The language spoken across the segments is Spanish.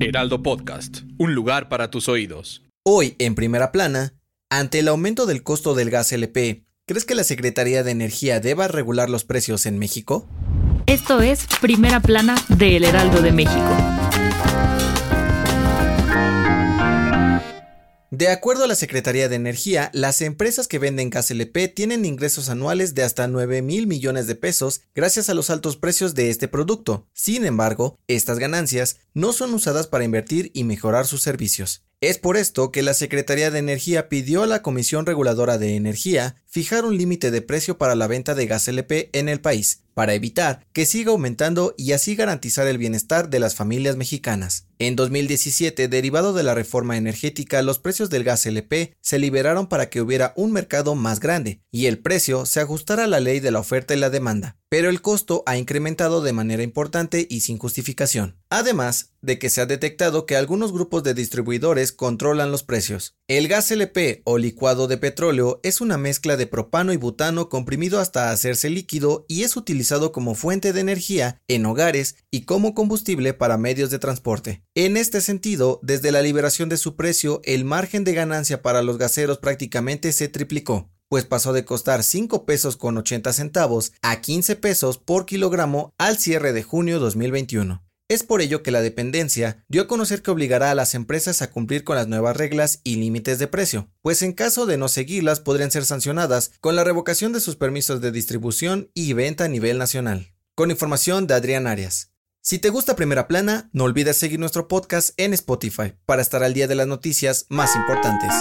Heraldo Podcast, un lugar para tus oídos. Hoy, en primera plana, ante el aumento del costo del gas LP, ¿crees que la Secretaría de Energía deba regular los precios en México? Esto es Primera Plana de El Heraldo de México. De acuerdo a la Secretaría de Energía, las empresas que venden gas LP tienen ingresos anuales de hasta 9 mil millones de pesos gracias a los altos precios de este producto. Sin embargo, estas ganancias no son usadas para invertir y mejorar sus servicios. Es por esto que la Secretaría de Energía pidió a la Comisión Reguladora de Energía fijar un límite de precio para la venta de gas LP en el país, para evitar que siga aumentando y así garantizar el bienestar de las familias mexicanas. En 2017, derivado de la reforma energética, los precios del gas LP se liberaron para que hubiera un mercado más grande y el precio se ajustara a la ley de la oferta y la demanda, pero el costo ha incrementado de manera importante y sin justificación. Además de que se ha detectado que algunos grupos de distribuidores controlan los precios. El gas LP o licuado de petróleo es una mezcla de propano y butano comprimido hasta hacerse líquido y es utilizado como fuente de energía en hogares y como combustible para medios de transporte. En este sentido, desde la liberación de su precio, el margen de ganancia para los gaseros prácticamente se triplicó pues pasó de costar 5 pesos con 80 centavos a 15 pesos por kilogramo al cierre de junio 2021. Es por ello que la dependencia dio a conocer que obligará a las empresas a cumplir con las nuevas reglas y límites de precio, pues en caso de no seguirlas podrían ser sancionadas con la revocación de sus permisos de distribución y venta a nivel nacional. Con información de Adrián Arias. Si te gusta Primera Plana, no olvides seguir nuestro podcast en Spotify para estar al día de las noticias más importantes.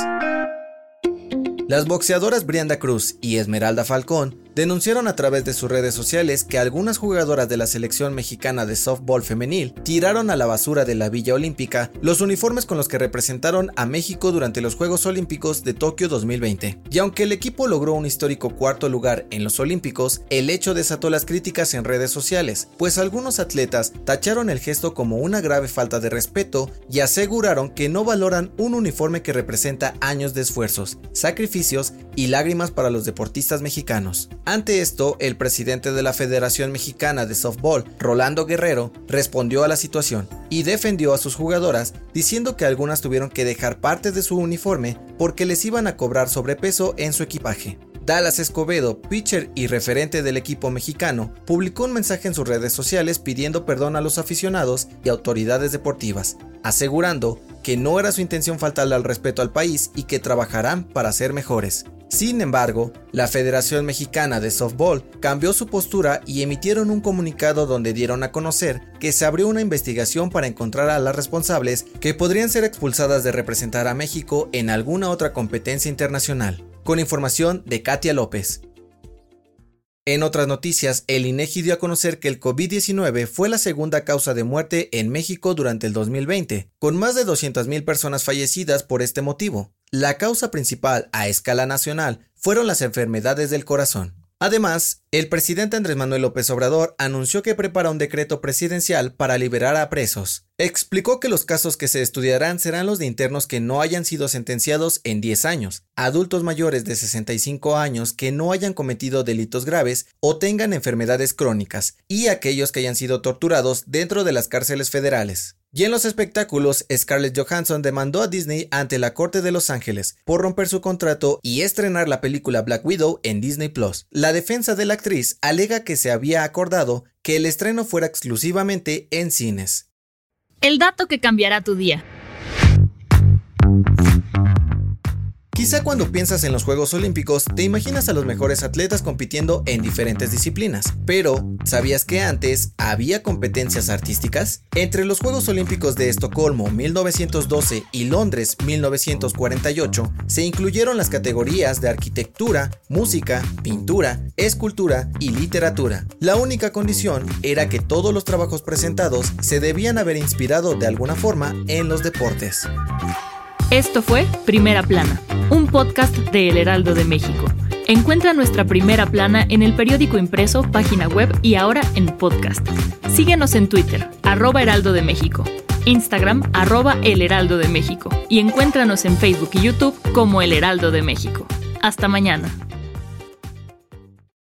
Las boxeadoras Brianda Cruz y Esmeralda Falcón denunciaron a través de sus redes sociales que algunas jugadoras de la selección mexicana de softball femenil tiraron a la basura de la Villa Olímpica los uniformes con los que representaron a México durante los Juegos Olímpicos de Tokio 2020. Y aunque el equipo logró un histórico cuarto lugar en los Olímpicos, el hecho desató las críticas en redes sociales, pues algunos atletas tacharon el gesto como una grave falta de respeto y aseguraron que no valoran un uniforme que representa años de esfuerzos, sacrificios y lágrimas para los deportistas mexicanos. Ante esto, el presidente de la Federación Mexicana de Softball, Rolando Guerrero, respondió a la situación y defendió a sus jugadoras diciendo que algunas tuvieron que dejar parte de su uniforme porque les iban a cobrar sobrepeso en su equipaje. Dallas Escobedo, pitcher y referente del equipo mexicano, publicó un mensaje en sus redes sociales pidiendo perdón a los aficionados y autoridades deportivas, asegurando que no era su intención faltarle al respeto al país y que trabajarán para ser mejores. Sin embargo, la Federación Mexicana de Softball cambió su postura y emitieron un comunicado donde dieron a conocer que se abrió una investigación para encontrar a las responsables que podrían ser expulsadas de representar a México en alguna otra competencia internacional. Con información de Katia López. En otras noticias, el INEGI dio a conocer que el COVID-19 fue la segunda causa de muerte en México durante el 2020, con más de 200.000 personas fallecidas por este motivo. La causa principal a escala nacional fueron las enfermedades del corazón. Además, el presidente Andrés Manuel López Obrador anunció que prepara un decreto presidencial para liberar a presos. Explicó que los casos que se estudiarán serán los de internos que no hayan sido sentenciados en 10 años, adultos mayores de 65 años que no hayan cometido delitos graves o tengan enfermedades crónicas, y aquellos que hayan sido torturados dentro de las cárceles federales. Y en los espectáculos, Scarlett Johansson demandó a Disney ante la Corte de Los Ángeles por romper su contrato y estrenar la película Black Widow en Disney Plus. La defensa de la actriz alega que se había acordado que el estreno fuera exclusivamente en cines. El dato que cambiará tu día. Quizá cuando piensas en los Juegos Olímpicos te imaginas a los mejores atletas compitiendo en diferentes disciplinas, pero ¿sabías que antes había competencias artísticas? Entre los Juegos Olímpicos de Estocolmo 1912 y Londres 1948 se incluyeron las categorías de arquitectura, música, pintura, escultura y literatura. La única condición era que todos los trabajos presentados se debían haber inspirado de alguna forma en los deportes. Esto fue Primera Plana, podcast de El Heraldo de México. Encuentra nuestra primera plana en el periódico impreso, página web y ahora en podcast. Síguenos en Twitter, arroba Heraldo de México, Instagram, arroba El Heraldo de México y encuéntranos en Facebook y YouTube como El Heraldo de México. Hasta mañana.